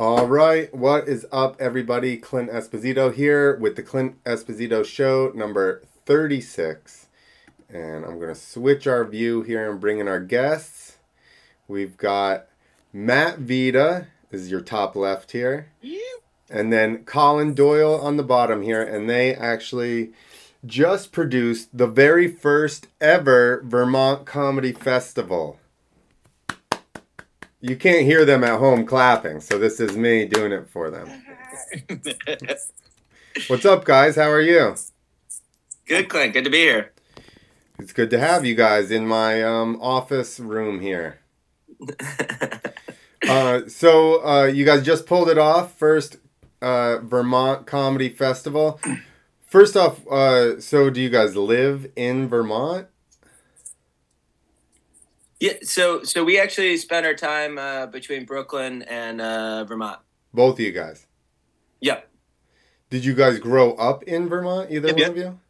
All right, what is up, everybody? Clint Esposito here with the Clint Esposito Show number 36. And I'm going to switch our view here and bring in our guests. We've got Matt Vita, is your top left here. And then Collen Doyle on the bottom here. And they actually just produced the very first ever Vermont Comedy Festival. You can't hear them at home clapping, so this is me doing it for them. What's up, guys? How are you? Good, Clint. Good to be here. It's good to have you guys in my um, office room here. Uh, so uh, you guys just pulled it off first uh, Vermont Comedy Festival. First off, uh, so do you guys live in Vermont? Yeah, so so we actually spent our time uh, between Brooklyn and uh, Vermont. Both of you guys. Yep. Did you guys grow up in Vermont? Either Yep, one yep. of you?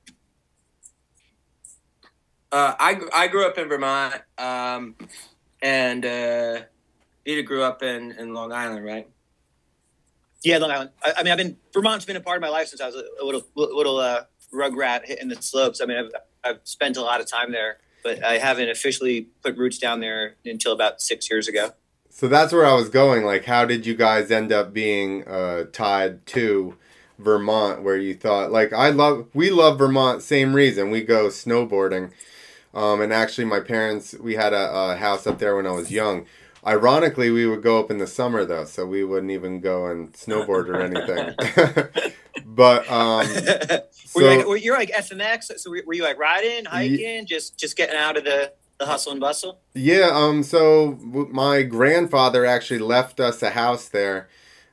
Uh, I I grew up in Vermont, um, and uh, Vita grew up in, in Long Island, right? Yeah, Long Island. I, I mean, I've been Vermont's been a part of my life since I was a, a little little uh, rugrat hitting the slopes. I mean, I've, I've spent a lot of time there, but I haven't officially put roots down there until about six years ago. So that's where I was going. Like, how did you guys end up being uh, tied to Vermont? Where you thought, like, I love, we love Vermont. Same reason we go snowboarding. Um, and actually, my parents, we had a, a house up there when I was young. Ironically, we would go up in the summer though, so we wouldn't even go and snowboard or anything. but um, were, you like, so were you like SMX? So were, you like riding, hiking, just just getting out of the, the hustle and bustle? Yeah, um, so w- my grandfather actually left us a house there,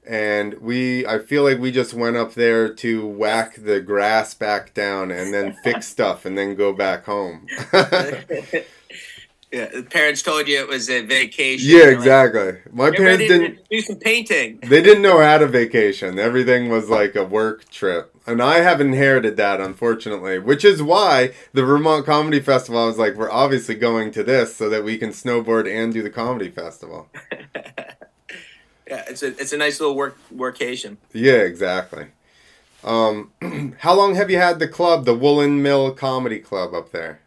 and we, I feel like we just went up there to whack the grass back down and then fix stuff and then go back home. yeah, the parents told you it was a vacation. yeah, You're like, exactly. My "Get parents didn't, do some painting. they didn't know how to vacation. Everything was like a work trip. And I have inherited that, unfortunately, which is why the Vermont Comedy Festival, I was like, we're obviously going to this so that we can snowboard and do the comedy festival. Yeah, it's a it's a nice little work workation. Yeah, exactly. Um, how long have you had the club, the Woolen Mill Comedy Club, up there?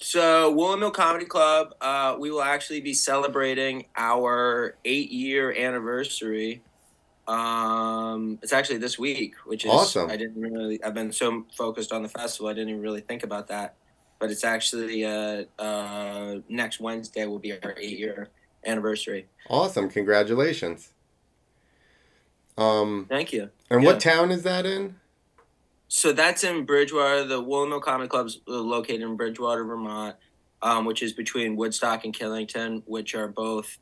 So, Woolen Mill Comedy Club, uh, we will actually be celebrating our eight year anniversary. Um, it's actually this week, which is Awesome. I didn't really. I've been so focused on the festival, I didn't even really think about that. But it's actually uh, uh, next Wednesday will be our eight year anniversary. Awesome! Congratulations. Um, Thank you. and Yeah. what town is that in? So that's in Bridgewater. The Woolen Mill Comedy Club's located in Bridgewater, Vermont, um, which is between Woodstock and Killington, which are both,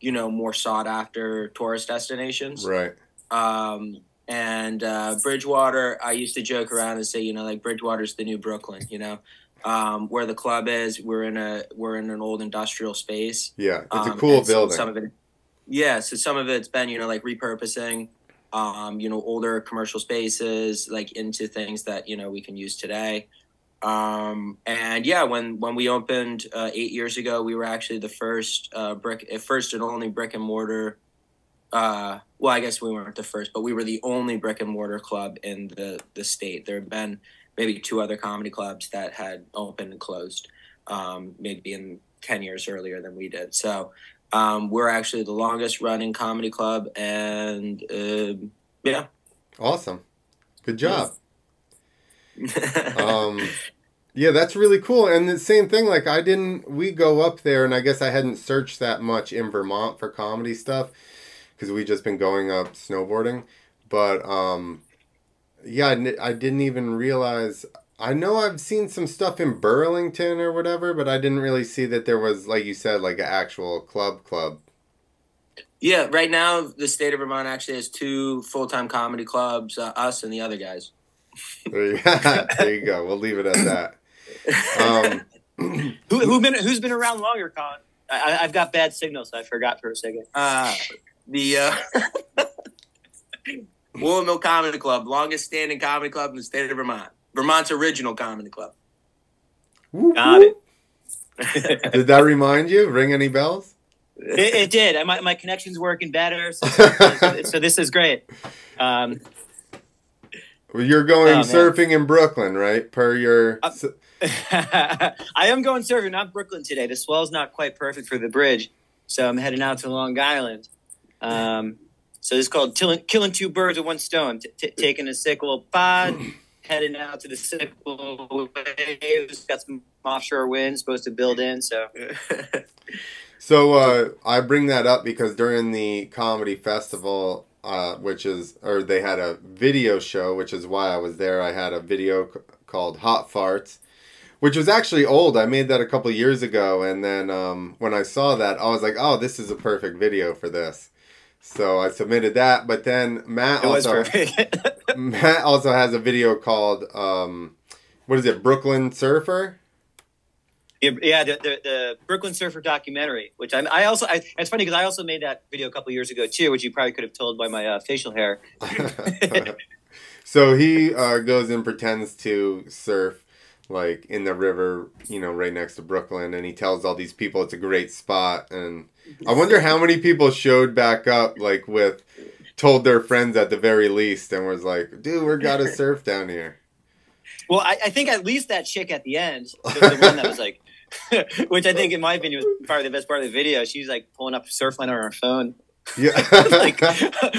you know, more sought after tourist destinations. Right. Um, and uh, Bridgewater, I used to joke around and say, you know, like Bridgewater's the new Brooklyn. You know, um, where the club is, we're in a we're in an old industrial space. Yeah, it's a Um, cool building. Some of it, yeah. So some of it's been, you know, like repurposing, um, you know, older commercial spaces, like into things that you know we can use today. Um, and yeah, when when we opened uh, eight years ago, we were actually the first uh, brick, uh, first and only brick and mortar. Uh, well, I guess we weren't the first, but we were the only brick and mortar club in the the state. There had been maybe two other comedy clubs that had opened and closed, um, maybe in ten years earlier than we did. So um, we're actually the longest running comedy club, and um yeah. Awesome. Good job. um, yeah, that's really cool. And the same thing, like I didn't, we go up there, and I guess I hadn't searched that much in Vermont for comedy stuff because we just been going up snowboarding. But um, yeah, I didn't even realize. I know I've seen some stuff in Burlington or whatever, but I didn't really see that there was, like you said, like an actual club club. yeah, right now the state of Vermont actually has two full time comedy clubs, uh, us and the other guys. There you, there you go. We'll leave it at that. Um, Who who been who's been around longer, Con? I, I- I've got bad signal, so I forgot for a second. Uh, the uh, Woolen Mill Comedy Club, longest standing comedy club in the state of Vermont. Vermont's original comedy club. whoop, Got it. Did that remind you? Ring any bells? It, it did. My, my connection's working better. So, so, so this is great. Um, Well, You're going Oh, man. surfing in Brooklyn, right? Per your. Uh, I am going surfing, not Brooklyn today. The swell's not quite perfect for the bridge. So I'm heading out to Long Island. Um, so this is called killing, killing two birds with one stone. T- t- taking a sick little pod, heading out to the little waves. Got some offshore wind supposed to build in. So So uh, I bring that up because during the comedy festival, uh, which is, or they had a video show, which is why I was there. I had a video c- called Hot Farts, which was actually old. I made that a couple years ago, and then um, when I saw that, I was like, "Oh, this is a perfect video for this." So I submitted that, but then Matt it also. Matt also has a video called um, what is it, Brooklyn Surfer? Yeah, the, the, the Brooklyn Surfer documentary, which I, I also, I, it's funny because I also made that video a couple years ago too, which you probably could have told by my uh, facial hair. so he uh, goes and pretends to surf like in the river, you know, right next to Brooklyn, and he tells all these people it's a great spot. And I wonder how many people showed back up, like with told their friends at the very least, and was like, "Dude, we're gotta surf down here." Well, I, I think at least that chick at the end, the, the one that was like, which I think in my opinion was probably the best part of the video. She's like pulling up Surfline on her phone, Yeah. like,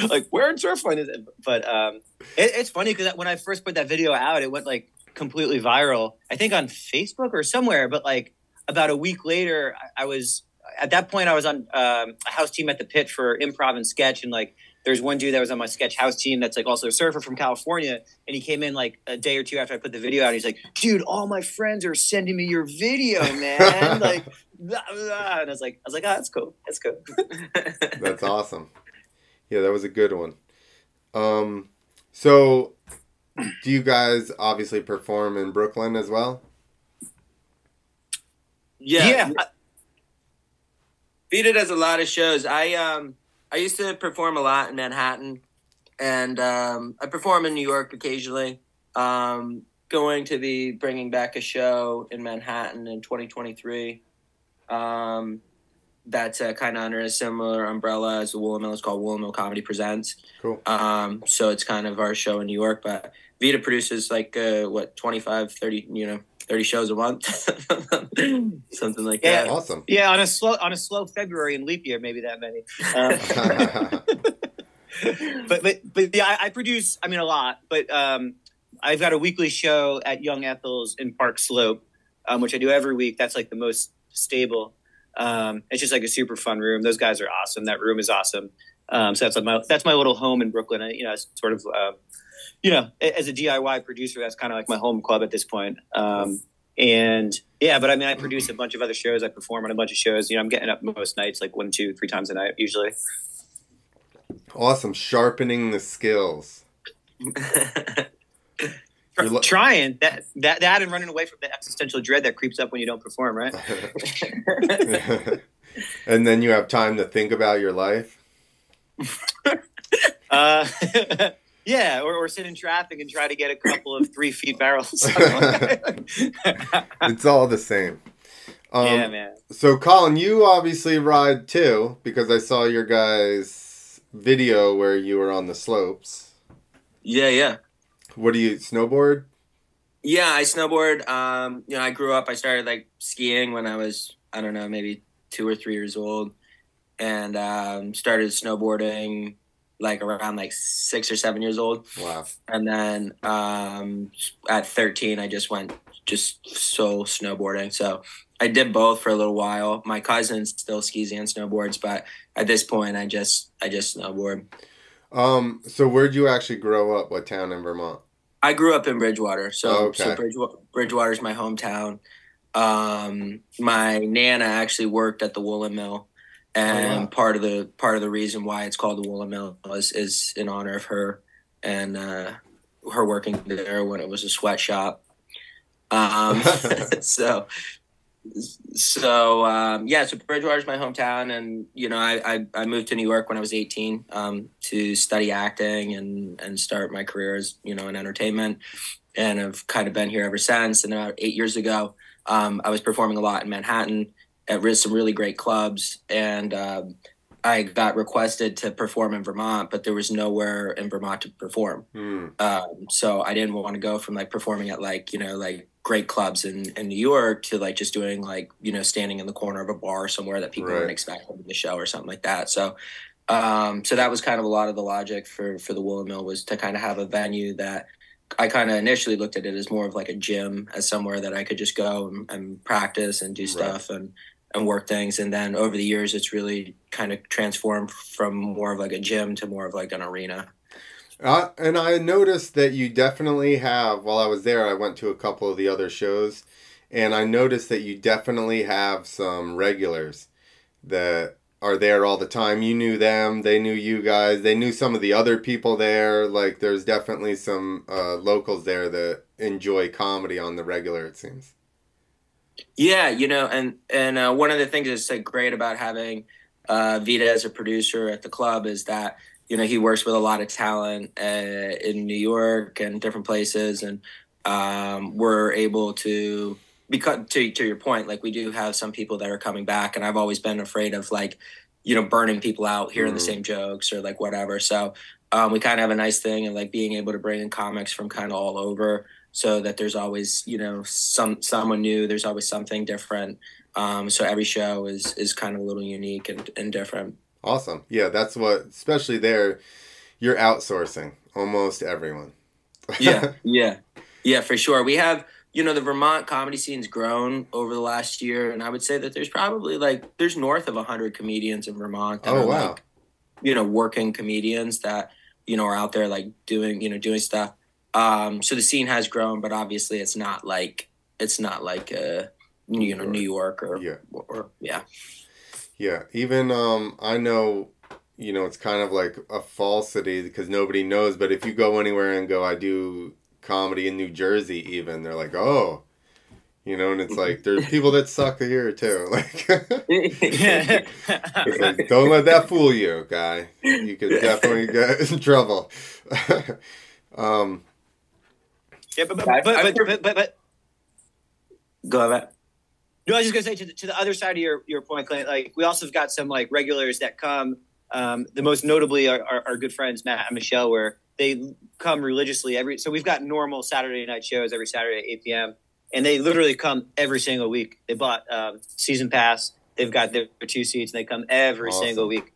like where in Surfline is it? But um, it, it's funny because when I first put that video out, it went like completely viral. I think on Facebook or somewhere. But like about a week later, I, I was at that point I was on um, a house team at the pit for improv and sketch, and like there's one dude that was on my sketch house team that's like also a surfer from California, and he came in like a day or two after I put the video out. He's like, "Dude, all my friends are sending me your video, man!" like, blah, blah. and I was like, "I was like, oh, that's cool, that's cool." That's awesome. Yeah, that was a good one. Um, so do you guys obviously perform in Brooklyn as well? yeah, yeah. Vita does a lot of shows. I um I used to perform a lot in Manhattan, and um, I perform in New York occasionally. Um, going to be bringing back a show in Manhattan in 2023. Um, that's uh, kind of under a similar umbrella as the Woolen Mill. It's called Woolen Mill Comedy Presents. Cool. Um, so it's kind of our show in New York, but Vita produces like uh, what 25, 30, you know, 30 shows a month, something like Yeah. that. Awesome. Yeah, on a slow on a slow February in leap year, maybe that many. Um, but but but yeah, I, I produce. I mean, a lot. But um, I've got a weekly show at Young Ethel's in Park Slope, um, which I do every week. That's like the most stable. Um, it's just like a super fun room. Those guys are awesome. That room is awesome. Um, so that's like my that's my little home in Brooklyn. I, you know, it's sort of uh, you know, as a DIY producer, that's kind of like my home club at this point. Um, and yeah, but I mean, I produce a bunch of other shows. I perform on a bunch of shows. You know, I'm getting up most nights, like one, two, three times a night usually. awesome. Sharpening the skills. Lo- trying that, that that and running away from the existential dread that creeps up when you don't perform, right? and then you have time to think about your life. Uh, yeah, or, or sit in traffic and try to get a couple of three feet barrels. It's all the same. Um, yeah, man. So, Collen, you obviously ride too because I saw your guys' video where you were on the slopes. yeah, yeah. What do you snowboard? Yeah, I snowboard. Um, you know, I grew up. I started like skiing when I was I don't know, maybe two or three years old, and um, started snowboarding like around like six or seven years old. Wow. And then um, at thirteen, I just went just so snowboarding. So I did both for a little while. My cousin still skis and snowboards, but at this point, I just I just snowboard. Um. So, where'd you actually grow up? What town in Vermont? I grew up in Bridgewater, so Oh, okay. so Bridgewater, Bridgewater's my hometown. Um, my nana actually worked at the woolen mill, and Oh, wow. part of the part of the reason why it's called the woolen mill is is in honor of her and uh, her working there when it was a sweatshop. Um, so so um, yeah, so Bridgewater's my hometown, and you know I, I, I moved to New York when I was 18 um, to study acting and and start my career as you know in entertainment, and I've kind of been here ever since. And about eight years ago, um, I was performing a lot in Manhattan, at some really great clubs, and um, I got requested to perform in Vermont, but there was nowhere in Vermont to perform. Hmm. Um, so I didn't want to go from like performing at like you know like great clubs in, in New York to like just doing like you know standing in the corner of a bar somewhere that people Right. wouldn't expect from the show or something like that. So um, so that was kind of a lot of the logic for for the Woolen Mill was to kind of have a venue that I kind of initially looked at it as more of like a gym, as somewhere that I could just go and, and practice and do stuff and and work things. And then over the years, it's really kind of transformed from more of like a gym to more of like an arena. Uh, and I noticed that you definitely have. While I was there, I went to a couple of the other shows, and I noticed that you definitely have some regulars that are there all the time. You knew them, they knew you guys, they knew some of the other people there. Like, there's definitely some uh, locals there that enjoy comedy on the regular. It seems. Yeah, you know, and and uh, one of the things that's like great about having uh, Vita as a producer at the club is that you know he works with a lot of talent uh, in New York and different places, and um, we're able to because to to your point, like we do have some people that are coming back, and I've always been afraid of like you know burning people out hearing the Mhm. same jokes or like whatever. So um, we kind of have a nice thing and like being able to bring in comics from kind of all over so that there's always you know some someone new there's always something different um, so every show is is kind of a little unique and, and different Awesome. Yeah, that's what. Especially there, you're outsourcing almost everyone. yeah yeah yeah for sure we have you know the vermont comedy scene's grown over the last year and i would say that there's probably like there's north of 100 comedians in vermont that Oh, are wow. like you know working comedians that you know are out there like doing you know doing stuff um so the scene has grown but obviously it's not like it's not like uh you know new york or Yeah. or yeah Yeah, even um, I know, you know, it's kind of like a falsity because nobody knows. But if you go anywhere and go, I do comedy in New Jersey, even they're like, oh, you know, and it's like there's people that suck here too. Like, like don't let that fool you, guy. You could definitely get in trouble. um, Yeah, but but but, but, but, but, but go ahead no, I was just gonna say to the, to the other side of your, your point, Clint. Like we also have got some like regulars that come. Um, the most notably are our, our good friends Matt and Michelle, where they come religiously every. So we've got normal Saturday night shows every Saturday at eight p.m. and they literally come every single week. They bought um, season pass. They've got their two seats, and they come every Awesome. single week.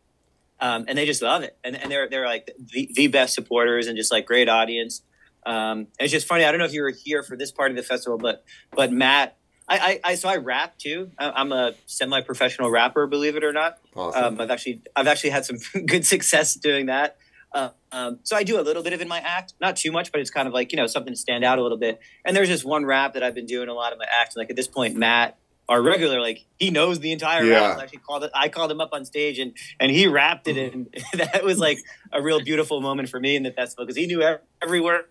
Um, and they just love it, and, and they're they're like the, the best supporters and just like great audience. Um, it's just funny. I don't know if you were here for this part of the festival, but but Matt, I I, I so I rap too. I, I'm a semi-professional rapper, believe it or not. awesome. Um, I've actually I've actually had some good success doing that. Uh, um, so I do a little bit of in my act, not too much, but it's kind of like you know something to stand out a little bit. And there's just one rap that I've been doing a lot of my act. And like at this point, Matt, our regular, like he knows the entire Yeah. rap. I actually called it. I called him up on stage and and he rapped it, and that was like a real beautiful moment for me in the festival because he knew ev- every word.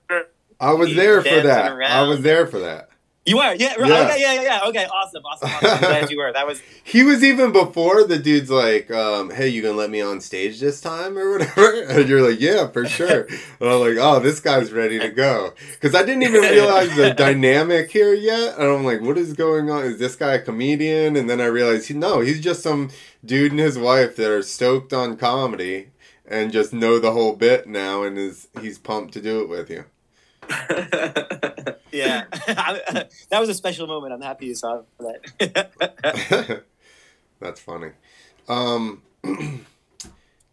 I was there for that. I was there for that. You are, yeah, Yeah. okay, yeah, yeah, yeah. Okay, awesome, awesome, awesome. I'm glad you were. That was He was even before the dude's like, um, "Hey, you gonna let me on stage this time or whatever?" And you're like, "Yeah, for sure." And I'm like, "Oh, this guy's ready to go," because I didn't even realize the dynamic here yet. And I'm like, "What is going on? Is this guy a comedian?" And then I realized, he, no, he's just some dude and his wife that are stoked on comedy and just know the whole bit now, and is he's pumped to do it with you. yeah. that was a special moment. I'm happy you saw that. That's funny. Um,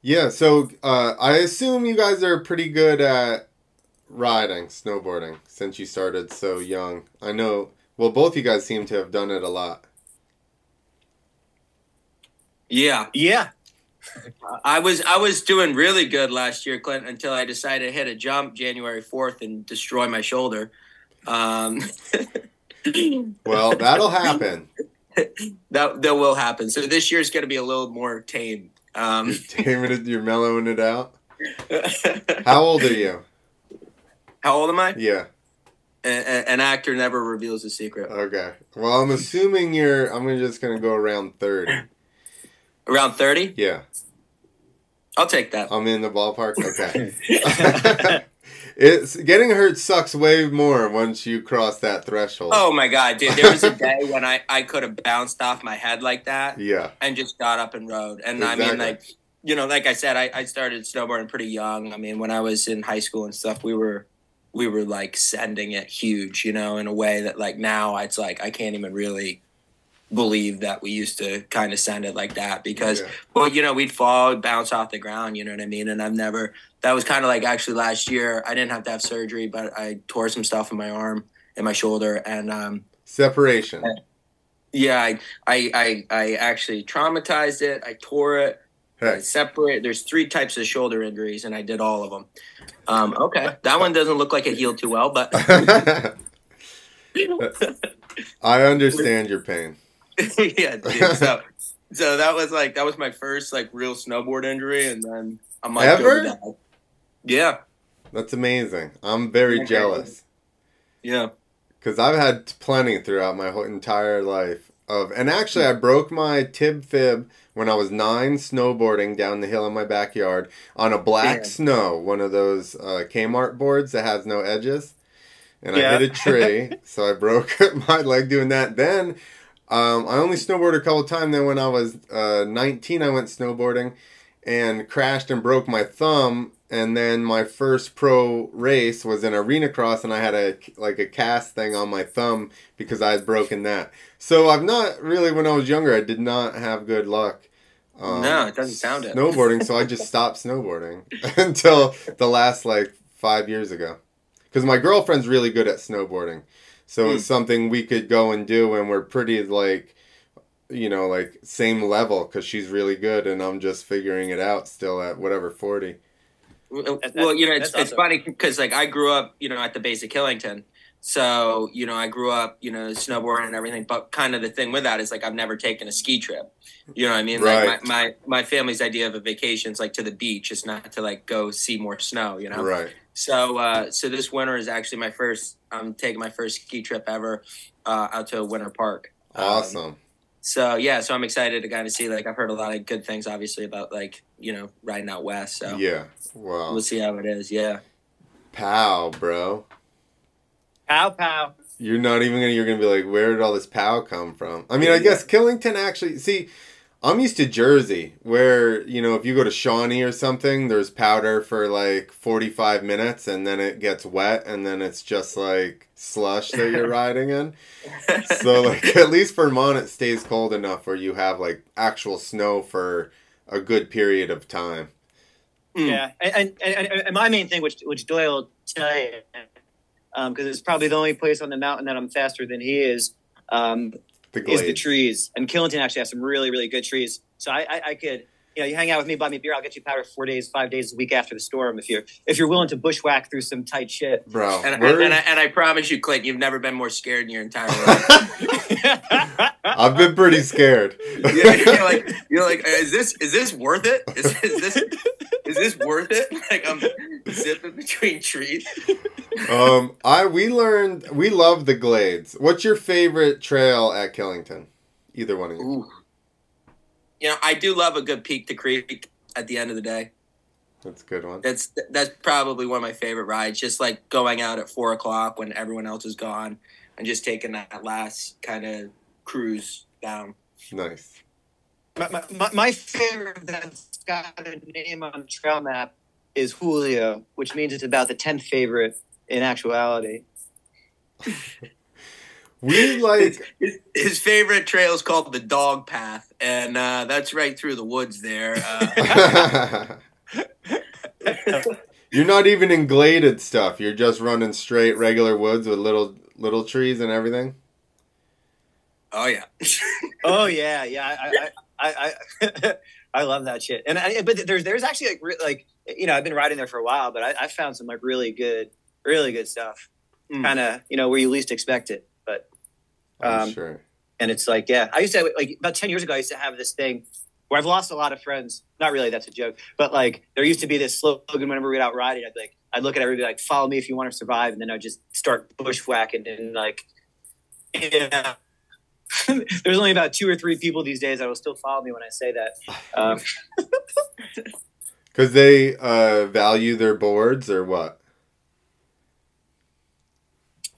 yeah, so uh, I assume you guys are pretty good at riding, snowboarding, since you started so young. I know, well, both you guys seem to have done it a lot. yeah yeah. I was I was doing really good last year, Clint, until I decided to hit a jump January fourth and destroy my shoulder. Um, Well, that'll happen. that that will happen. So this year's going to be a little more tame. Um, Damn it, you're mellowing it out. How old are you? how old am I? Yeah. A- a- an actor never reveals a secret. Okay. Well, I'm assuming you're. I'm just gonna go around thirty. Around thirty, Yeah, I'll take that. I'm in the ballpark. Okay. it's getting hurt sucks way more once you cross that threshold. Oh my god, dude! There was a day when I I could have bounced off my head like that yeah, and just got up and rode. And I mean, like you know, like I said, I, I started snowboarding pretty young. I mean, when I was in high school and stuff, we were we were like sending it huge, you know, in a way that like now it's like I can't even really believe that we used to kind of send it like that because Yeah. well you know we'd fall bounce off the ground you know what i mean and i've never that was kind of like actually last year i didn't have to have surgery but i tore some stuff in my arm and my shoulder and um separation. yeah i i i, I actually traumatized it i tore it I separate there's three types of shoulder injuries and i did all of them um okay that one doesn't look like it healed too well but I understand your pain. yeah, dude. So, so that was like that was my first like real snowboard injury, and then I'm like, Ever? Yeah, That's amazing. I'm very Okay. jealous yeah. because I've had plenty throughout my whole entire life of, and actually I broke my tib fib when I was nine snowboarding down the hill in my backyard on a black Damn. snow, one of those uh, Kmart boards that has no edges, and Yeah. I hit a tree, so I broke my leg doing that. Then um, I only snowboarded a couple times. Then when I was uh, 19, I went snowboarding and crashed and broke my thumb. And then my first pro race was in arenacross, and I had a like a cast thing on my thumb because I had broken that. So I've not really, when I was younger, I did not have good luck. um, No, it doesn't sound it. Snowboarding, so I just stopped snowboarding until the last like five years ago. Because my girlfriend's really good at snowboarding, so Hmm. it's something we could go and do, and we're pretty like, you know, like same level because she's really good, and I'm just figuring it out still at whatever forty. Well, That- well, you know, it's that's it's funny because like I grew up, you know, at the base of Killington, so you know, I grew up, you know, snowboarding and everything. But kind of the thing with that is like I've never taken a ski trip. You know what I mean? Right. Like my, my my family's idea of a vacation is like to the beach, it's not to like go see more snow. You know. Right. So, uh, so this winter is actually my first. I'm taking my first ski trip ever uh, out to a Winter Park. Um, Awesome. so yeah, so I'm excited to kind of see. Like I've heard a lot of good things, obviously about like you know riding out west. So yeah. Wow. we'll see how it is. Yeah. Pow, bro. Pow pow. You're not even gonna. You're gonna be like, where did all this pow come from? I mean, I guess Killington actually. See, I'm used to Jersey, where you know if you go to Shawnee or something, there's powder for like 45 minutes, and then it gets wet, and then it's just like slush that you're riding in. So like at least Vermont, it stays cold enough where you have like actual snow for a good period of time. Mm. Yeah, and, and, and, and my main thing, which which Doyle will tell you, because it's probably the only place on the mountain that I'm faster than he is, um, The is the trees. And Killington actually has some really really good trees. So I, I, I could, you know, you hang out with me, buy me beer, I'll get you powder four days, five days a week after the storm if you're if you're willing to bushwhack through some tight shit. Bro, And, and, and, I, and I promise you, Clinton, you've never been more scared in your entire life. I've been pretty scared. you're, you're like, you're like, is this is this worth it? Is, is this is this worth it? Like I'm zipping between trees. um, I we learned we love the glades. What's your favorite trail at Killington? Either one of you. Ooh. You know, I do love a good peak to creek at the end of the day. That's a good one. That's that's probably one of my favorite rides. Just like going out at four o'clock when everyone else is gone, and just taking that last kind of cruise down. Nice. my, my- my, my favorite that's got a name on the trail map is Julio, which means it's about the tenth favorite in actuality. We like His, his favorite trail is called the Dog Path, and uh, that's right through the woods there. Uh, You're not even in gladed stuff. You're just running straight regular woods with little little trees and everything. oh yeah, Oh yeah, yeah. I I I, I, I love that shit. And I, but there's there's actually like re- like you know I've been riding there for a while, but I, I found some like really good really good stuff. Mm. Kind of you know where you least expect it, Um, sure. and it's like yeah i used to like about 10 years ago i used to have this thing where i've lost a lot of friends not really that's a joke but like there used to be this slogan whenever we'd out riding i'd like i'd look at everybody like follow me if you want to survive and then i'd just start bushwhacking and like yeah there's only about two or three people these days that will still follow me when i say that um, Because they uh, value their boards or what?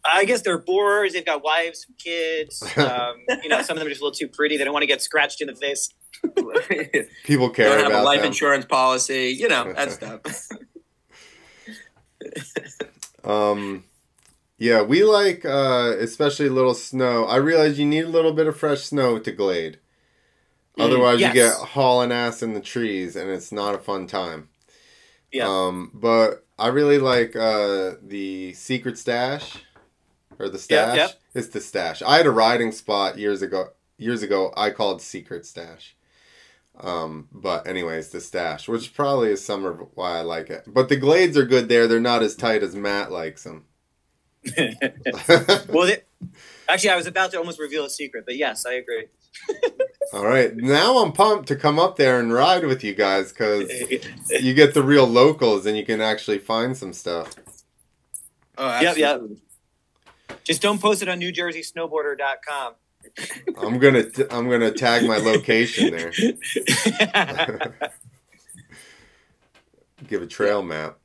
I guess they're borers. They've got wives, and kids. Um, you know, some of them are just a little too pretty. They don't want to get scratched in the face. People care Don't have about a life them. insurance policy, you know, that stuff. Um, yeah, we like uh, especially little snow. I realize you need a little bit of fresh snow to glade. Mm, Otherwise, yes. you get hauling ass in the trees, and it's not a fun time. Yeah. Um, but I really like uh, the secret stash, or the stash. Yep, yep. It's the stash. I had a riding spot years ago. Years ago, I called secret stash. Um, but anyways, the stash, which probably is some of why I like it. But the glades are good there. They're not as tight as Matt likes them. well, they, actually, I was about to almost reveal a secret, but yes, I agree. All right, now I'm pumped to come up there and ride with you guys because you get the real locals and you can actually find some stuff. Oh, Yep, yep. Absolutely. Just don't post it on NewJerseySnowboarder.com. I'm gonna t- I'm gonna tag my location there. Give a trail map.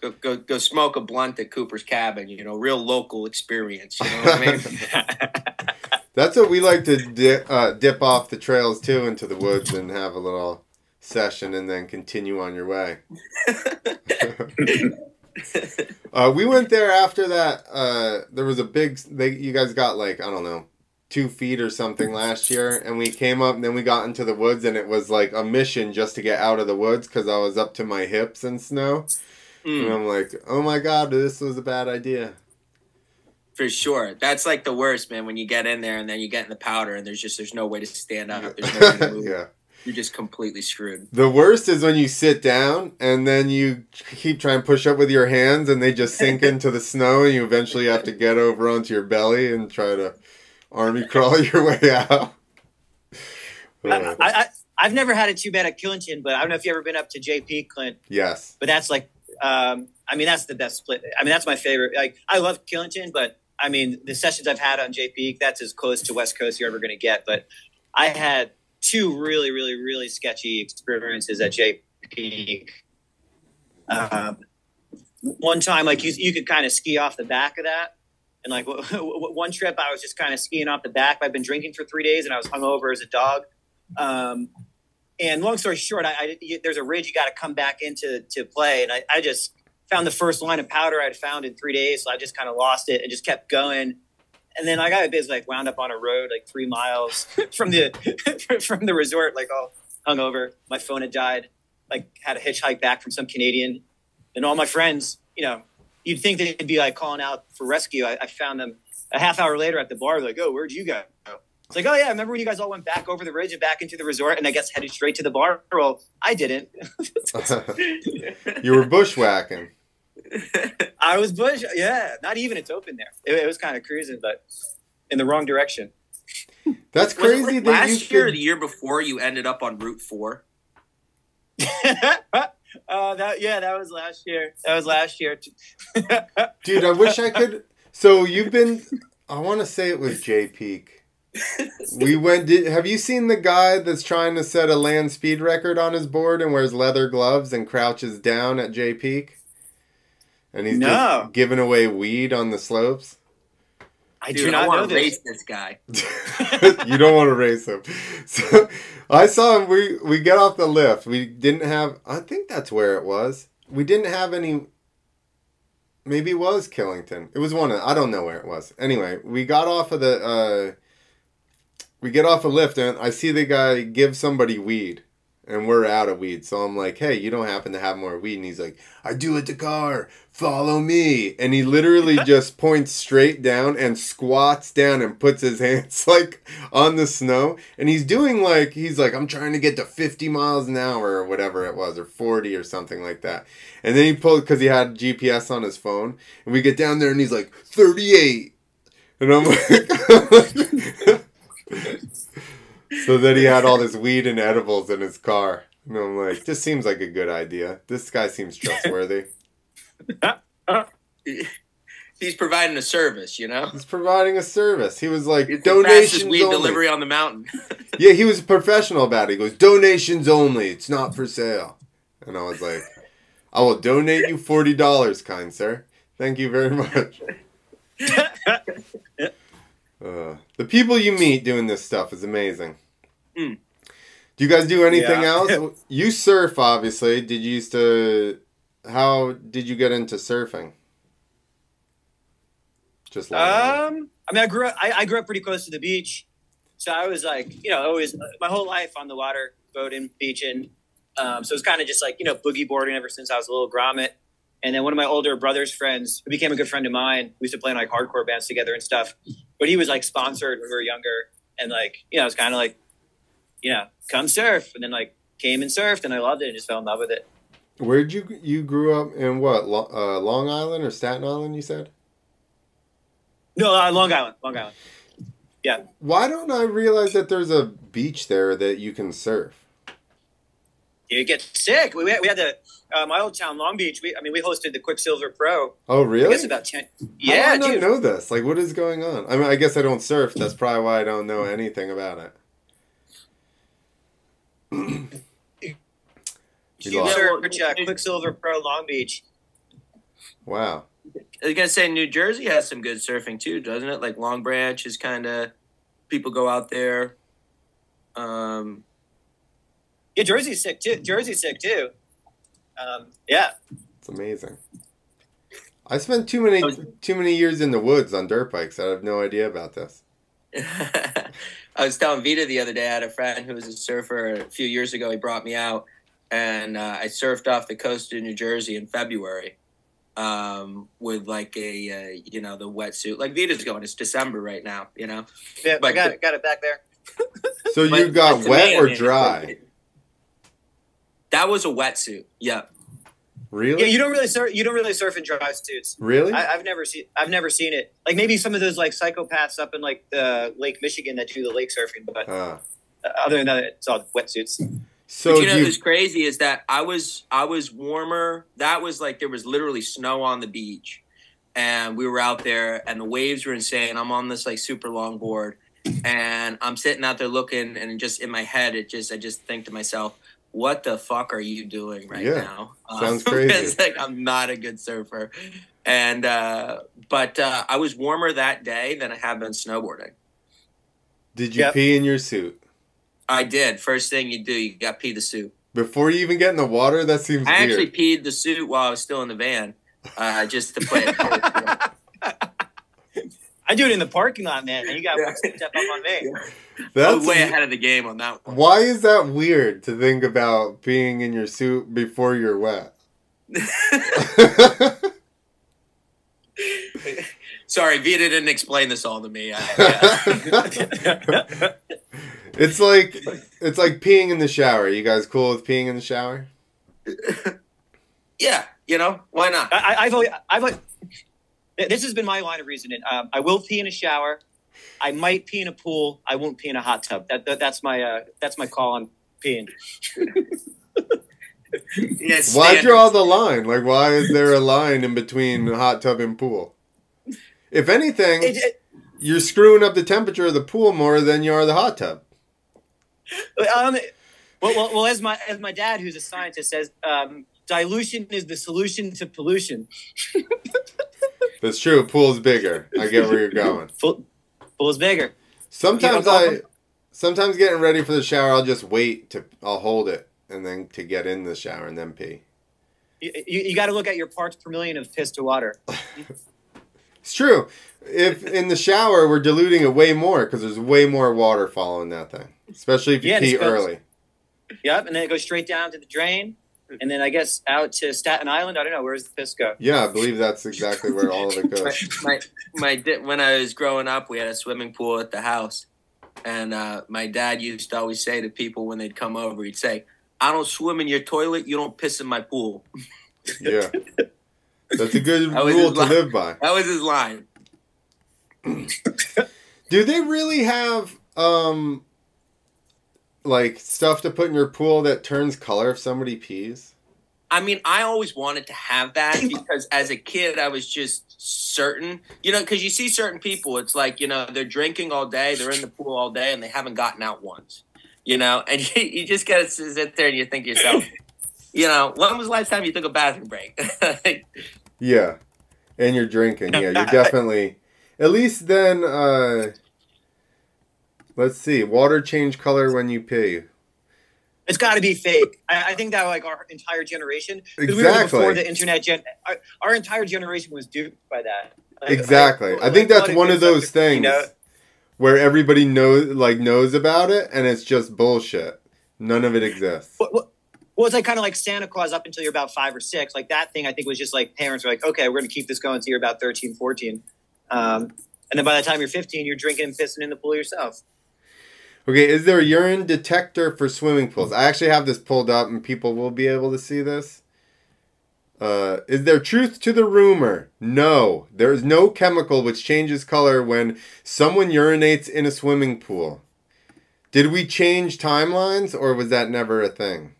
Go, go, go smoke a blunt at Cooper's Cabin, you know, real local experience. You know what I mean? That's what we like to di- uh, dip off the trails too into the woods and have a little session and then continue on your way. uh, we went there after that. Uh, there was a big. They you guys got like I don't know, two feet or something last year, and we came up and then we got into the woods and it was like a mission just to get out of the woods because I was up to my hips in snow, and Mm, I'm like, oh my god, this was a bad idea. for sure. That's like the worst, man, when you get in there and then you get in the powder and there's just there's no way to stand up. There's no way to move. yeah. You're just completely screwed. The worst is when you sit down and then you keep trying to push up with your hands and they just sink into the snow and you eventually have to get over onto your belly and try to army crawl your way out. I, I, I, I've never had it too bad at Killington, but I don't know if you've ever been up to JP, Clint. yes. But that's like, um, I mean, that's the best split. I mean, that's my favorite. Like, I love Killington, but I mean, the sessions I've had on JP, that's as close to West Coast you're ever going to get. But I had two really, really, really sketchy experiences at JP. Um, one time, like you, you could kind of ski off the back of that. And like w- w- one trip, I was just kind of skiing off the back. I've been drinking for three days, and I was hungover as a dog. Um, and long story short, I, I you- there's a ridge you got to come back into to play, and I, I just found the first line of powder I'd found in three days, so I just kind of lost it and just kept going. And then I got basically like wound up on a road like three miles from the from the resort, like all hungover. My phone had died. Like had a hitchhike back from some Canadian, and all my friends, you know, you'd think they'd be like calling out for rescue. I, I found them a half hour later at the bar. Like, oh, where'd you go? It's like, oh yeah, I remember when you guys all went back over the ridge and back into the resort, and I guess headed straight to the bar? Well, I didn't. you were bushwhacking. I was bush. Yeah, not even it's open there. It, it was kind of cruising, but in the wrong direction. That's Was it crazy like that last you year could- the year before you ended up on Route 4? uh, that yeah, that was last year. That was last year. Dude, I wish I could. So you've been. I want to say it was Jay Peak. We went. Did, have you seen the guy that's trying to set a land speed record on his board and wears leather gloves and crouches down at Jay Peak? And he's No. just giving away weed on the slopes. I Dude, do I not know want to this. race this guy. you don't want to race him. So I saw him. We we get off the lift. We didn't have. I think that's where it was. We didn't have any. Maybe it was Killington. It was one of. I don't know where it was. Anyway, we got off of the. uh We get off a lift and I see the guy give somebody weed, and we're out of weed. So I'm like, "Hey, you don't happen to have more weed?" And he's like, "I do at the car. Follow me." And he literally just points straight down and squats down and puts his hands like on the snow. And he's doing like he's like, "I'm trying to get to 50 miles an hour or whatever it was, or 40 or something like that." And then he pulled because he had GPS on his phone, and we get down there and he's like 38, and I'm like. So then he had all this weed and edibles in his car. And I'm like, this seems like a good idea. This guy seems trustworthy. He's providing a service, you know? He's providing a service. He was like, It's donations weed only. delivery on the mountain. Yeah, he was professional about it. He goes, donations only. It's not for sale. And I was like, I will donate you $40, kind sir. Thank you very much. Uh, the people you meet doing this stuff is amazing. Mm. Do you guys do anything Yeah. else? You surf, obviously. Did you used to? How did you get into surfing? Just Long Island. Um, I mean, I grew up. I, I grew up pretty close to the beach, so I was like, you know, always my whole life on the water, boating, beaching. Um, so it was kind of just like you know boogie boarding ever since I was a little grommet. And then one of my older brother's friends, who became a good friend of mine, we used to play in like hardcore bands together and stuff. But he was like sponsored when we were younger, and like you know, it was kind of like, you know, come surf, and then like came and surfed, and I loved it and just fell in love with it. Where'd you you grew up in? What uh, Long Island or Staten Island? You said. No, uh, Long Island, Long Island. Yeah. Why don't I realize that there's a beach there that you can surf? You get sick. We, we had, the uh, my old town, Long Beach. We, I mean, we hosted the Quiksilver Pro. Oh, I really? guess about ten. How do Yeah, I not dude. know this? Like, what is going on? I mean, I guess I don't surf. That's probably why I don't know anything about it. You You lost. search Quiksilver Pro Long Beach. Wow. I was gonna say New Jersey has some good surfing too, doesn't it? Like Long Branch is kind of people go out there. Um, Yeah, Jersey's sick too. Jersey's sick too. Um, yeah, It's amazing. I spent too many too many years in the woods on dirt bikes. I have no idea about this. I was telling Vita the other day. I had a friend who was a surfer a few years ago. He brought me out, and uh, I surfed off the coast of New Jersey in February um, with like a uh, you know the wetsuit. Like Vita's going. It's December right now. You know. yeah I But- got it, got it back there. So you got wet me, I or mean, dry? That was a wetsuit. Yep. Really? Yeah, you don't really surf. You don't really surf in dry suits. really? I, I've never seen. I've never seen it. Like maybe some of those like psychopaths up in like the Lake Michigan that do the lake surfing, but uh, other than that, it's all wetsuits. so but you know you, what's crazy is that I was I was warmer. That was like there was literally snow on the beach, and we were out there, and the waves were insane. I'm on this like super long board, and I'm sitting out there looking, and just in my head, it just I just think to myself, what the fuck are you doing right Yeah, now? sounds Um, crazy. it's like I'm not a good surfer, and uh, but uh, I was warmer that day than I have been snowboarding. did you Yep. pee in your suit I did. First thing you do, you got pee the suit. before you even get in the water? That seems I weird. actually peed the suit while I was still in the van, uh, just to play it. I do it in the parking lot, man. You got one step up on me. I That's was way ahead of the game on that one. Why is that weird to think about being in your suit before you're wet? Sorry, Vita didn't explain this all to me. I, yeah. it's like it's like peeing in the shower. You guys cool with peeing in the shower? yeah, you know why not? I, I've always, I've always, this has been my line of reasoning. Um, I will pee in a shower. I might pee in a pool. I won't pee in a hot tub. That, that that's my uh, that's my call on peeing. Yeah, Why draw the line? Like, why is there a line in between hot tub and pool? If anything, It, it, you're screwing up the temperature of the pool more than you are the hot tub. um, well, well, well, as my as my dad, who's a scientist, says, um, dilution is the solution to pollution. That's true. Pool's bigger. I get where you're going. Pool, pool is bigger. Sometimes I, sometimes getting ready for the shower, I'll just wait to, I'll hold it and then to get in the shower and then pee. You, you, you got to look at your parts per million of piss to water. It's true. If in the shower we're diluting it way more because there's way more water following that thing, especially if you Yeah, pee early. Yep, and then it goes straight down to the drain, and then I guess out to Staten Island. I don't know where's the piss go. Yeah, I believe that's exactly where all of it goes. my, my di- when I was growing up, we had a swimming pool at the house, and uh, my dad used to always say to people when they'd come over, he'd say, "I don't swim in your toilet. You don't piss in my pool." Yeah, that's a good That rule to line. live by. That was his line. Do they really have um like stuff to put in your pool that turns color if somebody pees? I mean, I always wanted to have that because as a kid, I was just certain, you know, because you see certain people, it's like, you know, they're drinking all day, they're in the pool all day, and they haven't gotten out once, you know, and you, you just got to sit there and you think to yourself, you know, when was the last time you took a bathroom break? Yeah. And you're drinking. Yeah, you're definitely At least then, uh, let's see. Water change color when you pee. It's got to be fake. I, I think that like our entire generation, 'cause we were Exactly. before the internet. Gen, our, our entire generation was duped by that. Like, Exactly. like, I think that's one of those things You know? where everybody knows, like, knows about it, and it's just bullshit. None of it exists. What, what, well, it's like kind of like Santa Claus up until you're about five or six. Like that thing, I think was just like parents were like, okay, we're going to keep this going until you're about 13, 14. Um, and then by the time you're 15, you're drinking and pissing in the pool yourself. Okay, is there a urine detector for swimming pools? I actually have this pulled up, and people will be able to see this. Uh, is there truth to the rumor? No. There is no chemical which changes color when someone urinates in a swimming pool. Did we change timelines, or was that never a thing?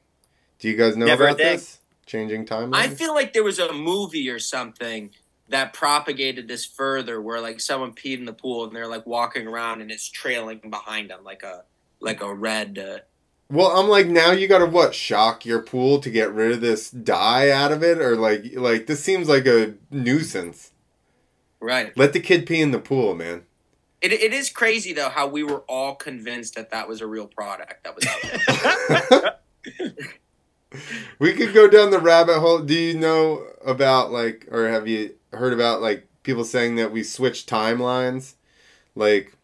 Do you guys know Never about this? Changing timelines? I feel like there was a movie or something that propagated this further, where like someone peed in the pool and they're like walking around and it's trailing behind them like a like a red. Uh, Well, I'm like, now you gotta what? Shock your pool to get rid of this dye out of it, or like, like this seems like a nuisance. right. Let the kid pee in the pool, man. It, it is crazy though how we were all convinced that that was a real product that was out there. we could go down the rabbit hole. Do you know about like, or have you heard about like people saying that we switched timelines? Like,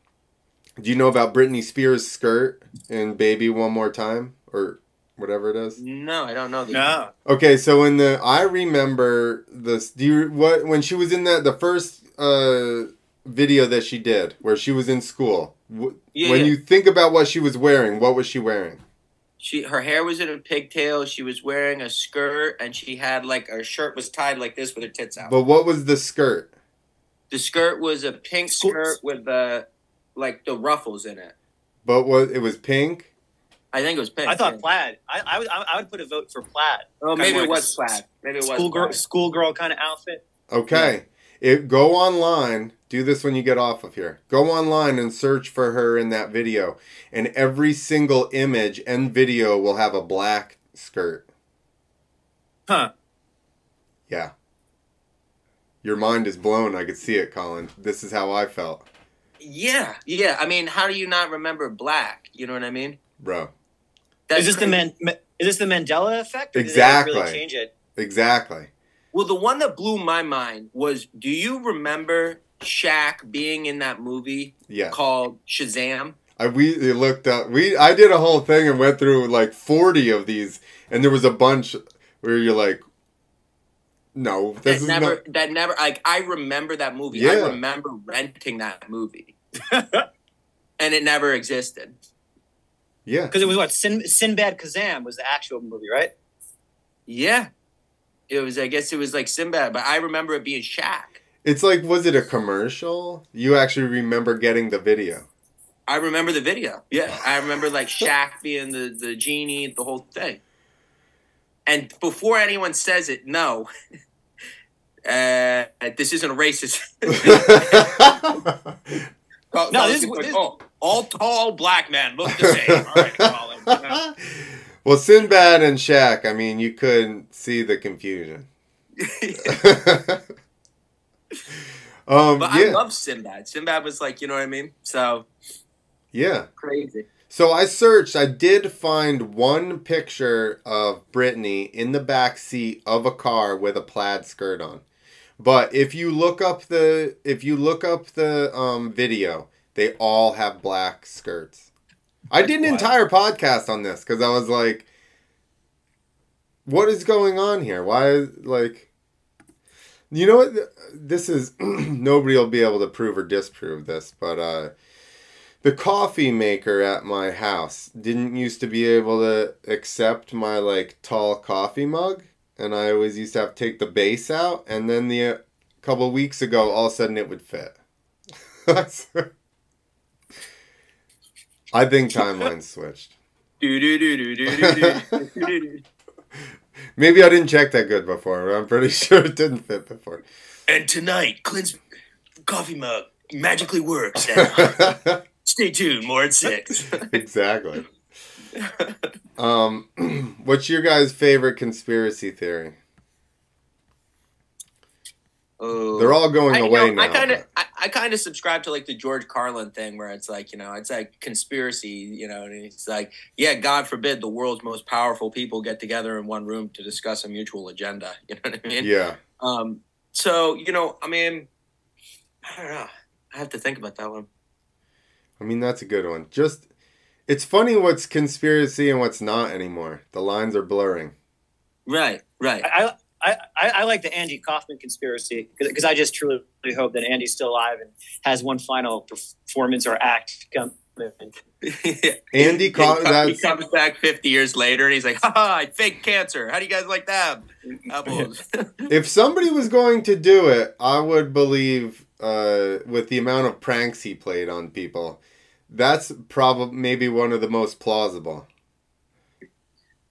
do you know about Britney Spears' skirt in "Baby One More Time" or whatever it is? no, I don't know. The, No. Okay, so in the I remember this. Do you what when she was in that the first uh video that she did where she was in school? wh- Yeah, when yeah. you think about what she was wearing, what was she wearing? She her hair was in a pigtail. She was wearing a skirt and she had like her shirt was tied like this with her tits out. But what was the skirt? The skirt was a pink School- skirt with the like the ruffles in it. But what it was pink. I think it was pink. I thought yeah. plaid. I, I, would, I would put a vote for plaid. Oh, maybe Kinda it was plaid. Maybe it was Schoolgirl, plaid. schoolgirl kind of outfit. Okay. It go online. Do this when you get off of here. Go online and search for her in that video, and every single image and video will have a black skirt. Huh. Yeah. Your mind is blown. I could see it, Collen. This is how I felt, Yeah, yeah. I mean, how do you not remember black? You know what I mean? bro. is this the man? Is this the Mandela effect? Or Exactly. Really change it. Exactly. Well, the one that blew my mind was do you remember Shaq being in that movie Yeah. called Shazam? I we looked up. We I did a whole thing and went through like forty of these, and there was a bunch where you're like, no, this That is never not. that never like I remember that movie. I remember renting that movie. and it never existed. Yeah. Because it was what Sin, Sinbad Kazaam was the actual movie, right? Yeah. It was I guess it was like Sinbad, but I remember it being Shaq. It's like, was it a commercial? You actually remember getting the video. I remember the video. Yeah. I remember like Shaq being the, the genie, the whole thing. And before anyone says it, no. Uh, this isn't a racist. Oh, No, it's this- like, this- oh, all tall black men look the same. All right, Collen. Well, Sinbad and Shaq, I mean, you couldn't see the confusion. Um, But I love Sinbad. Sinbad was like, you know what I mean? So yeah. crazy. So I searched. I did find one picture of Britney in the back seat of a car with a plaid skirt on. But if you look up the if you look up the um, video, they all have black skirts. I did an entire podcast on this because I was like, "What is going on here? Why is like." You know what? This is nobody will be able to prove or disprove this, but uh, the coffee maker at my house didn't used to be able to accept my like tall coffee mug, and I always used to have to take the base out, and then the uh, couple weeks ago, all of a sudden it would fit. I think timeline switched. Maybe I didn't check that good before. but I'm pretty sure it didn't fit before. and tonight, Clint's coffee mug magically works. Stay tuned, more at six. exactly. Um, what's your guys' favorite conspiracy theory? Oh. They're all going I, away know, now. I kind of, I, I kind of subscribe to like the George Carlin thing, where it's like, you know, it's like conspiracy, you know, and it's like, yeah, God forbid the world's most powerful people get together in one room to discuss a mutual agenda. You know what I mean? yeah. Um. So you know, I mean, I don't know. I have to think about that one. I mean, that's a good one. Just, it's funny what's conspiracy and what's not anymore. The lines are blurring. Right. Right. I, I, I, I like the Andy Kaufman conspiracy because I just truly hope that Andy's still alive and has one final performance or act come. Andy he, Ca- comes, he comes back 50 years later and he's like, ha I faked cancer. How do you guys like that? Apples. If somebody was going to do it, I would believe, uh, with the amount of pranks he played on people, that's probably maybe one of the most plausible.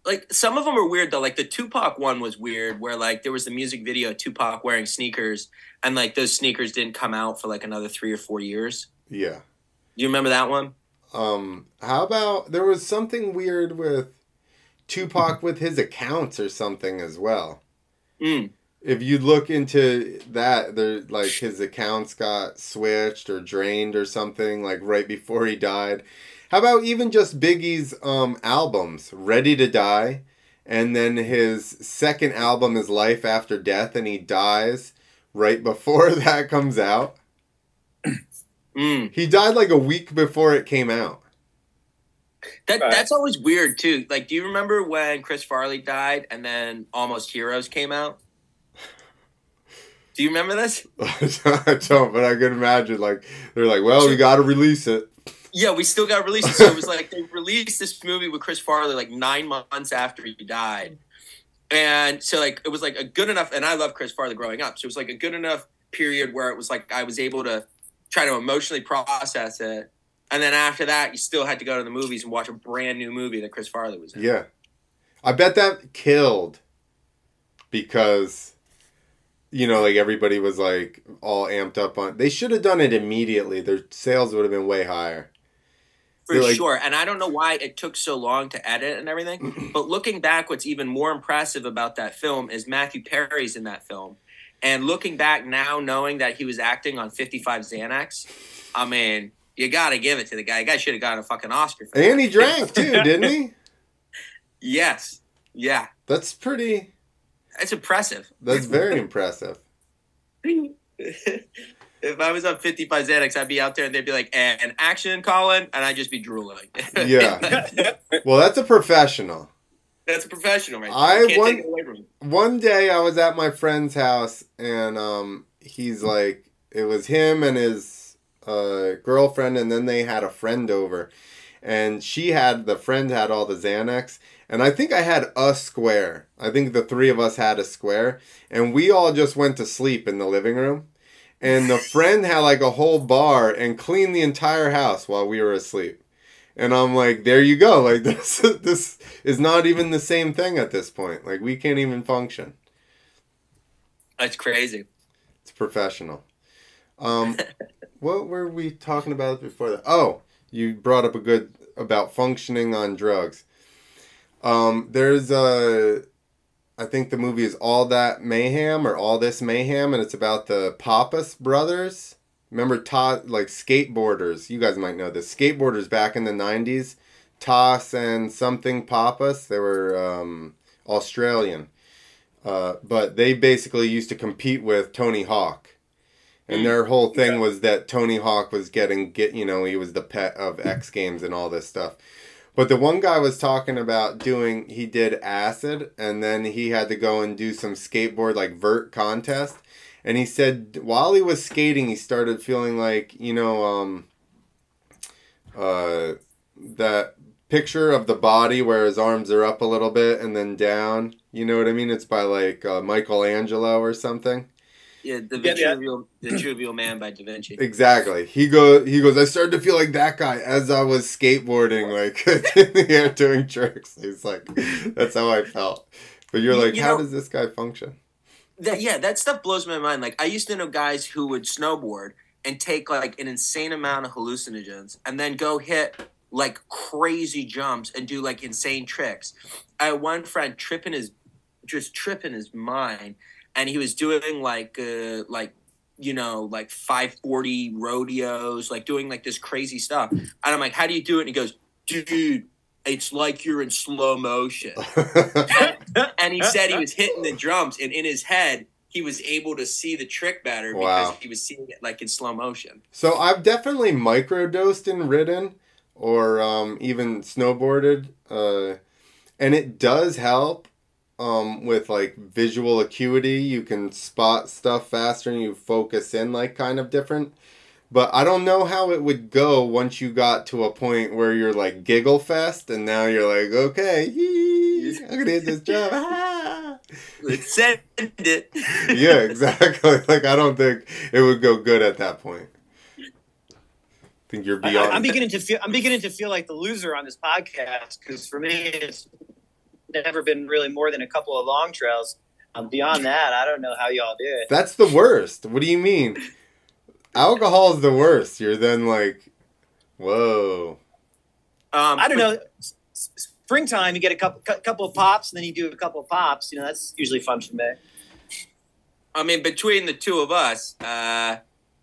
Like some of them are weird though. Like the Tupac one was weird, where like there was the music video of Tupac wearing sneakers, and like those sneakers didn't come out for like another three or four years. Yeah. Do you remember that one? Um, how about there was something weird with Tupac with his accounts or something as well. Mm. If you look into that, there like his accounts got switched or drained or something like right before he died. How about even just Biggie's um albums, Ready to Die, and then his second album is Life After Death, and he dies right before that comes out. Mm. He died like a week before it came out. That that's always weird too. Like, do you remember when Chris Farley died and then Almost Heroes came out? Do you remember this? I don't, but I can imagine like they're like, well, we got to release it. Yeah, we still got released. So it was like they released this movie with Chris Farley like nine months after he died, and so like it was like a good enough. And I love Chris Farley growing up, so it was like a good enough period where it was like I was able to try to emotionally process it. And then after that, you still had to go to the movies and watch a brand new movie that Chris Farley was in. Yeah, I bet that killed because you know, like everybody was like all amped up on. They should have done it immediately. Their sales would have been way higher. For like- sure. And I don't know why it took so long to edit and everything. but looking back, what's even more impressive about that film is Matthew Perry's in that film. And looking back now, knowing that he was acting on 55 Xanax, I mean, you got to give it to the guy. The guy should have gotten a fucking Oscar for And that. he drank too, didn't he? Yes. Yeah. That's pretty. That's impressive. That's very impressive. if I was on 55 Xanax, I'd be out there and they'd be like, and action, Collen. And I'd just be drooling. Yeah. Well, that's a professional. That's a professional, right? I You can't want- take it away from him. one day I was at my friend's house and um he's like it was him and his uh girlfriend and then they had a friend over and she had the friend had all the Xanax and I think I had a square. I think the three of us had a square and we all just went to sleep in the living room. And the friend had like a whole bar and cleaned the entire house while we were asleep. And I'm like, there you go. Like this this is not even the same thing at this point. Like we can't even function. That's crazy. It's professional. Um, what were we talking about before that? Oh, you brought up a good about functioning on drugs. Um, there's a, I think the movie is All That Mayhem or All This Mayhem, and it's about the Pappas brothers. Remember, Todd, like skateboarders. You guys might know this. Skateboarders back in the '90s, Tas and something Pappas. They were um, Australian. Uh, but they basically used to compete with Tony Hawk. And their whole thing was that Tony Hawk was getting get you know he was the pet of X Games and all this stuff. But the one guy was talking about doing he did acid and then he had to go and do some skateboard like vert contest. And he said while he was skating he started feeling like you know um uh that picture of the body where his arms are up a little bit and then down. You know what i mean? It's by like uh, michelangelo or something Yeah, the Yeah, yeah. Vitruvial, the Vitruvial Man by Da Vinci. exactly he go he goes i started to feel like that guy as i was skateboarding like in the air doing tricks he's like that's how i felt but you're like you how know- does this guy function That, yeah, that stuff blows my mind. Like I used to know guys who would snowboard and take like an insane amount of hallucinogens and then go hit like crazy jumps and do like insane tricks. I had one friend tripping his just tripping his mind and he was doing like uh, like you know like 540 rodeos, like doing like this crazy stuff. And I'm like, how do you do it? And he goes, dude, it's like you're in slow motion. and he said he was hitting the drums, and in his head, he was able to see the trick better Wow. because he was seeing it like in slow motion. so I've definitely microdosed and ridden, or um, even snowboarded, uh, and it does help. Um, with like visual acuity, you can spot stuff faster and you focus in like kind of different. But I don't know how it would go once you got to a point where you're like giggle fest and now you're like, okay, yee, I'm gonna hit this drum. ah." Let's send it. yeah, exactly. Like I don't think it would go good at that point. I think you're beyond. I, beyond. am beginning to feel I'm beginning to feel like the loser on this podcast because for me it's never been really more than a couple of long trails. Um, beyond that, I don't know how y'all do it. That's the worst. What do you mean? Alcohol is the worst. You're then like, whoa. Um, I don't know. s- s- Springtime, you get a couple couple of pops, and then you do a couple of pops. You know, that's usually fun for me. I mean, between the two of us, uh,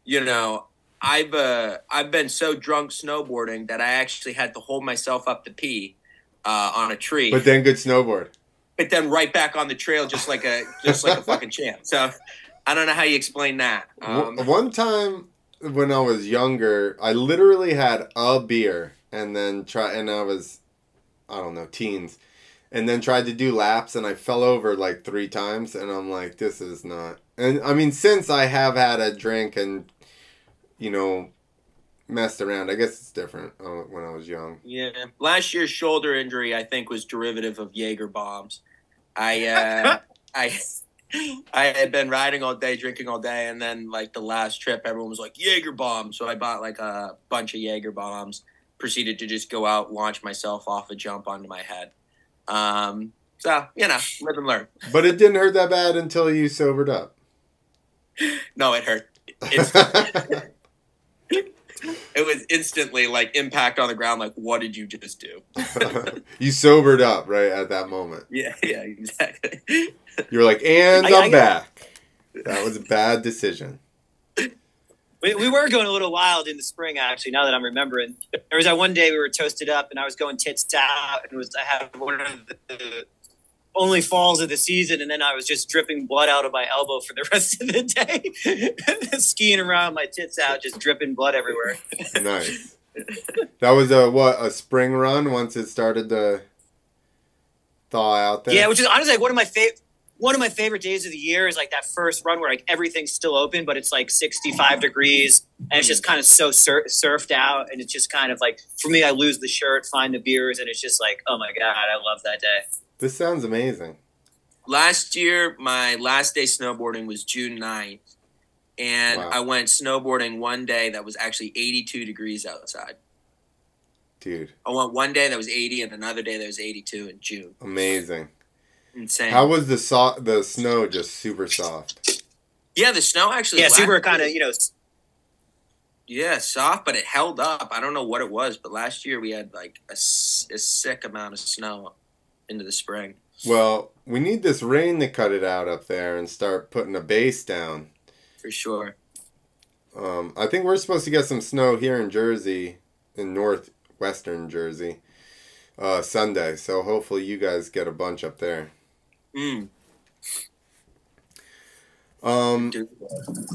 you know, I've uh, I've been so drunk snowboarding that I actually had to hold myself up to pee uh, on a tree, But then good snowboard. But then right back on the trail just like a just like a fucking champ. So I don't know how you explain that. Um, One time when I was younger, I literally had a beer and then try and I was I don't know, teens. And then tried to do laps and I fell over like 3 times and I'm like this is not. And I mean since I have had a drink and you know messed around, I guess it's different uh, when I was young. yeah, last year's shoulder injury I think was derivative of Jaeger bombs. I uh, I. I had been riding all day, drinking all day, and then like the last trip, everyone was like Jaeger bombs, So I bought like a bunch of Jaeger bombs. Proceeded to just go out, launch myself off a jump onto my head. Um, so you know, live and learn. But it didn't hurt that bad until you sobered up. No, it hurt. It's, it was instantly like impact on the ground. Like, what did you just do? you sobered up right at that moment. Yeah, yeah, exactly. You're like, and I- I'm I- back. That was a bad decision. We, we were going a little wild in the spring, actually. Now that I'm remembering, there was that one day we were toasted up, and I was going tits out, and was I had one of the only falls of the season, and then I was just dripping blood out of my elbow for the rest of the day, skiing around, my tits out, just dripping blood everywhere. Nice. That was a what a spring run once it started to thaw out there. Yeah, which is honestly like one of my favorite. One of my favorite days of the year is like that first run where like everything's still open, but it's like 65 degrees and it's just kind of so sur- surfed out. And it's just kind of like, for me, I lose the shirt, find the beers, and it's just like, oh my God, I love that day. This sounds amazing. last year, my last day snowboarding was June 9th. And Wow. I went snowboarding one day that was actually 82 degrees outside. Dude, I went one day that was 80 and another day that was 82 in June. amazing. Insane. How was the so- the snow just super soft? yeah, the snow actually. Yeah, last super kind of, you know, Yeah, soft, but it held up. I don't know what it was, but last year we had like a sick amount of snow into the spring. Well, we need this rain to cut it out up there and start putting a base down. For sure. Um, I think we're supposed to get some snow here in Jersey, in northwestern Jersey, uh, Sunday. So hopefully you guys get a bunch up there. Mm. Um,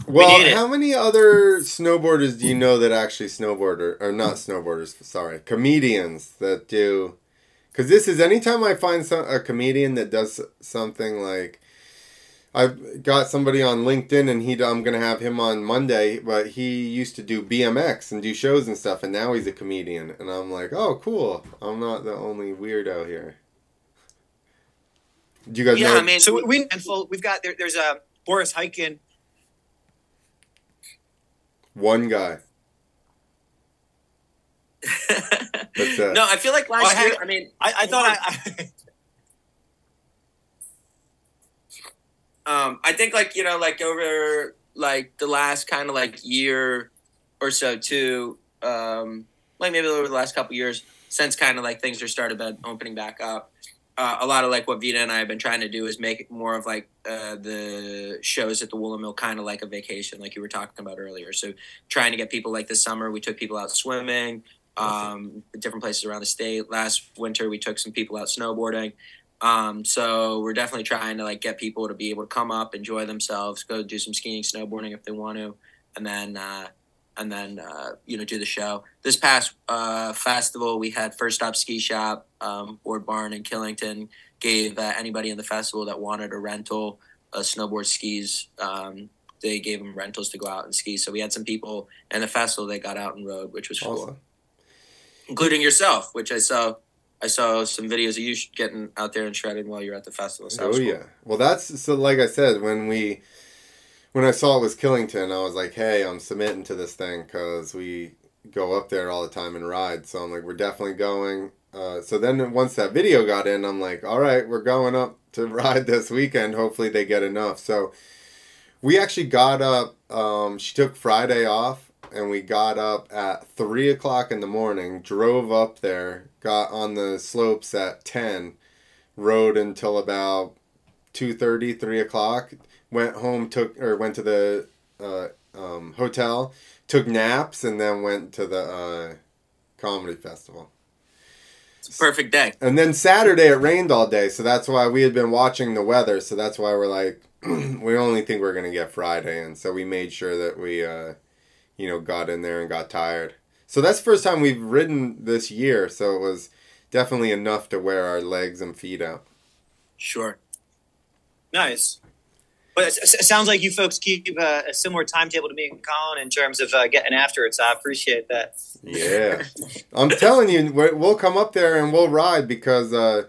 well, it. how many other snowboarders do you know that actually snowboard or, or not snowboarders? Sorry, comedians that do. Because this is anytime I find some a comedian that does something like. I've got somebody on LinkedIn and he I'm gonna have him on Monday, but he used to do BMX and do shows and stuff, and now he's a comedian, and I'm like, oh, cool. I'm not the only weirdo here. Do you guys Yeah, know? I mean, so we, we we've got, there, there's a Boris Hyken. one guy. That's it. no, I feel like last Oh, I had- year. I mean, I, I thought I, I um, I think like you know, like over like the last kind of like year or so too, um, like maybe over the last couple years since kind of like things are started been opening back up. uh, a lot of like what Vita and I have been trying to do is make it more of like uh, the shows at the Woolen Mill kind of like a vacation, like you were talking about earlier. So trying to get people like this summer, we took people out swimming, um, different places around the state. Last winter, we took some people out snowboarding. Um, so we're definitely trying to like get people to be able to come up, enjoy themselves, go do some skiing, snowboarding if they want to, and then uh, and then uh, you know do the show. This past uh, festival, we had First Stop Ski Shop, um, Board Barn in Killington gave uh, anybody in the festival that wanted a rental, a snowboard skis. Um, they gave them rentals to go out and ski. So we had some people in the festival that got out and rode, which was Awesome. cool, including yourself, which I saw. I saw some videos of you getting out there and shredding while you're at the festival. So Oh cool. yeah. Well, that's so. Like I said, when we when I saw it was Killington, I was like, "Hey, I'm submitting to this thing because we go up there all the time and ride." So I'm like, "We're definitely going." Uh, so then once that video got in, I'm like, "All right, we're going up to ride this weekend. Hopefully they get enough." So we actually got up. Um, she took Friday off, and we got up at three o'clock in the morning. Drove up there, got on the slopes at ten, rode until about 2.30 3 o'clock went home took or went to the uh, um, hotel took naps and then went to the uh, comedy festival It's a perfect day. and then saturday it rained all day so that's why we had been watching the weather so that's why we're like we only think we're going to get friday and so we made sure that we uh, you know got in there and got tired so that's the first time we've ridden this year so it was definitely enough to wear our legs and feet out Sure. Nice. But it, it sounds like you folks keep uh, a similar timetable to me and Colin in terms of uh, getting after it. So I appreciate that. Yeah, I'm telling you, we- we'll come up there and we'll ride because, uh,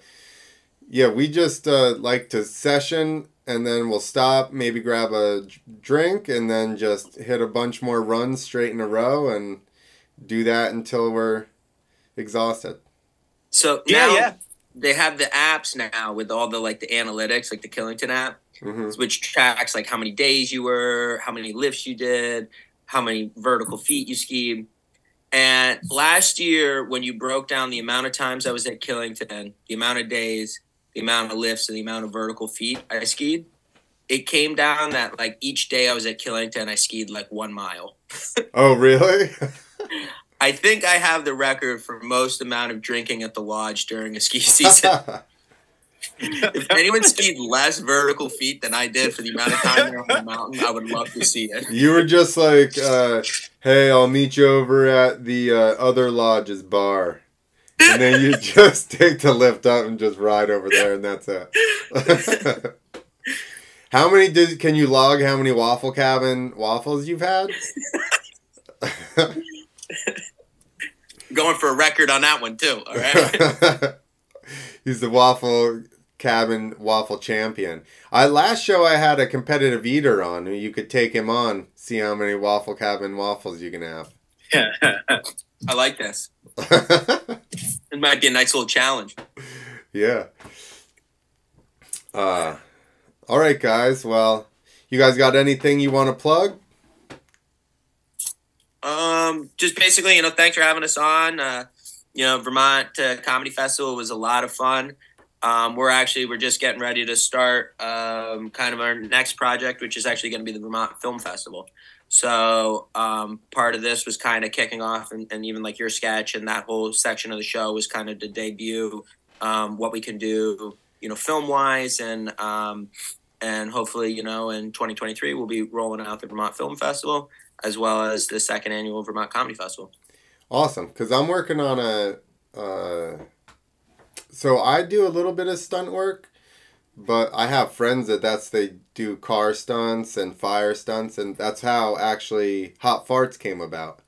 yeah, we just uh, like to session and then we'll stop, maybe grab a drink, and then just hit a bunch more runs straight in a row and do that until we're exhausted. So Yeah, now yeah. they have the apps now with all the like the analytics, like the Killington app, hmm which tracks like how many days you were, how many lifts you did, how many vertical feet you skied. And last year, when you broke down the amount of times I was at Killington, the amount of days, the amount of lifts, and the amount of vertical feet I skied, it came down that like each day I was at Killington, I skied like one mile. Oh, really? I think I have the record for most amount of drinking at the lodge during a ski season. if anyone skied less vertical feet than I did for the amount of time on the mountain, I would love to see it. you were just like, uh, hey, I'll meet you over at the uh, other lodge's bar. And then you just take the lift up and just ride over there, and that's it. how many did can you log? How many waffle cabin waffles you've had? Going for a record on that one too. All right. He's the waffle cabin waffle champion. I last show I had a competitive eater on. You could take him on, see how many waffle cabin waffles you can have. I like this. It might be a nice little challenge. yeah. Uh, all right, guys. Well, you guys got anything you want to plug? Um, just basically, you know, thanks for having us on. Uh, you know, Vermont uh, Comedy Festival was a lot of fun. Um, we're actually we're just getting ready to start um, kind of our next project, which is actually going to be the Vermont Film Festival. So um, part of this was kind of kicking off, and, and even like your sketch and that whole section of the show was kind of to debut um, what we can do, you know, film wise, and um, and hopefully, you know, in 2023 we'll be rolling out the Vermont Film Festival as well as the second annual Vermont Comedy Festival. Awesome, because I'm working on a. Uh, so I do a little bit of stunt work, but I have friends that that's they do car stunts and fire stunts, and that's how actually Hot Farts came about.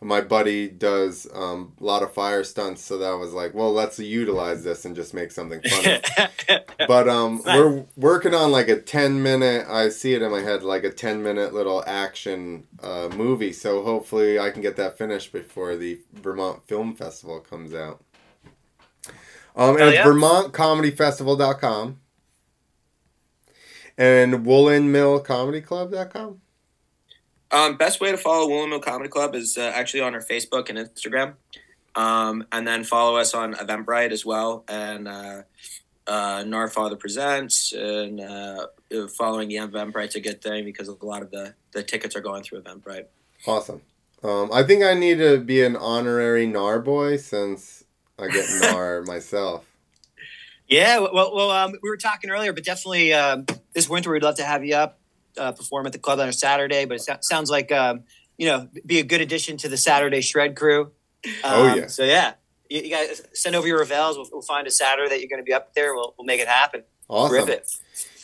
My buddy does um, a lot of fire stunts, so that was like, well, let's utilize this and just make something funny. but um, we're working on like a 10 minute i see it in my head like a 10 minute little action uh, movie so hopefully i can get that finished before the vermont film festival comes out um, and Hell it's yeah. vermontcomedyfestival.com and woolenmillcomedyclub.com Um, best way to follow Woolen Mill Comedy Club is uh, actually on our Facebook and Instagram. Um, and then follow us on Eventbrite as well, and uh, uh, Narfather Presents, and uh, following the Eventbrite's a good thing because a lot of the the tickets are going through Eventbrite. Awesome. Um, I think I need to be an honorary NAR boy since I get NAR myself. Yeah, well, well, um, we were talking earlier, but definitely um, this winter we'd love to have you up uh, perform at the club on a Saturday. But it so- sounds like um, you know be a good addition to the Saturday shred crew. Oh, Um, yeah. So yeah, you, you guys send over your revels. We'll, we'll find a Saturday that you're going to be up there. We'll, we'll make it happen. Awesome. Rip it.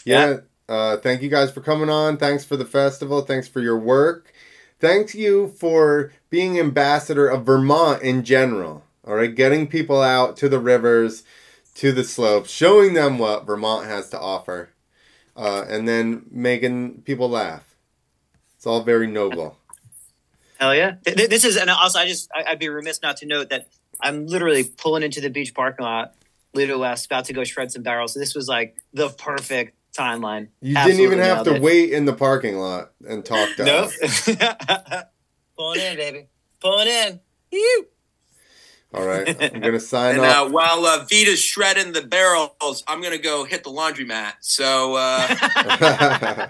Yeah. Uh, thank you guys for coming on. Thanks for the festival. Thanks for your work. Thanks you for being ambassador of Vermont in general. All right, getting people out to the rivers, to the slopes, showing them what Vermont has to offer, uh, and then making people laugh. It's all very noble. Hell yeah! Th- th- This is, and also I just I'd be remiss not to note that I'm literally pulling into the beach parking lot, Lido West, about to go shred some barrels. So this was like the perfect timeline. You didn't even have to it. wait in the parking lot and talk to Nope. us. Pulling in, baby. Pulling in. Ew. All right, I'm gonna sign And off. uh, while uh, Vita's shredding the barrels, I'm gonna go hit the laundromat. So uh,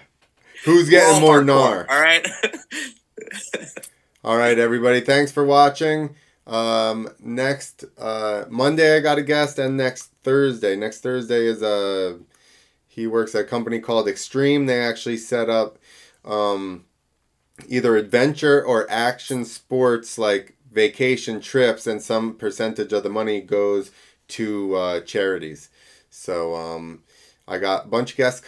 Who's getting more gnar? All right. All right, everybody. Thanks for watching. Um, next uh, Monday, I got a guest, and next Thursday. Next Thursday is a. He works at a company called Extreme. They actually set up um, either adventure or action sports like vacation trips, and some percentage of the money goes to uh, charities. So um, I got a bunch of guests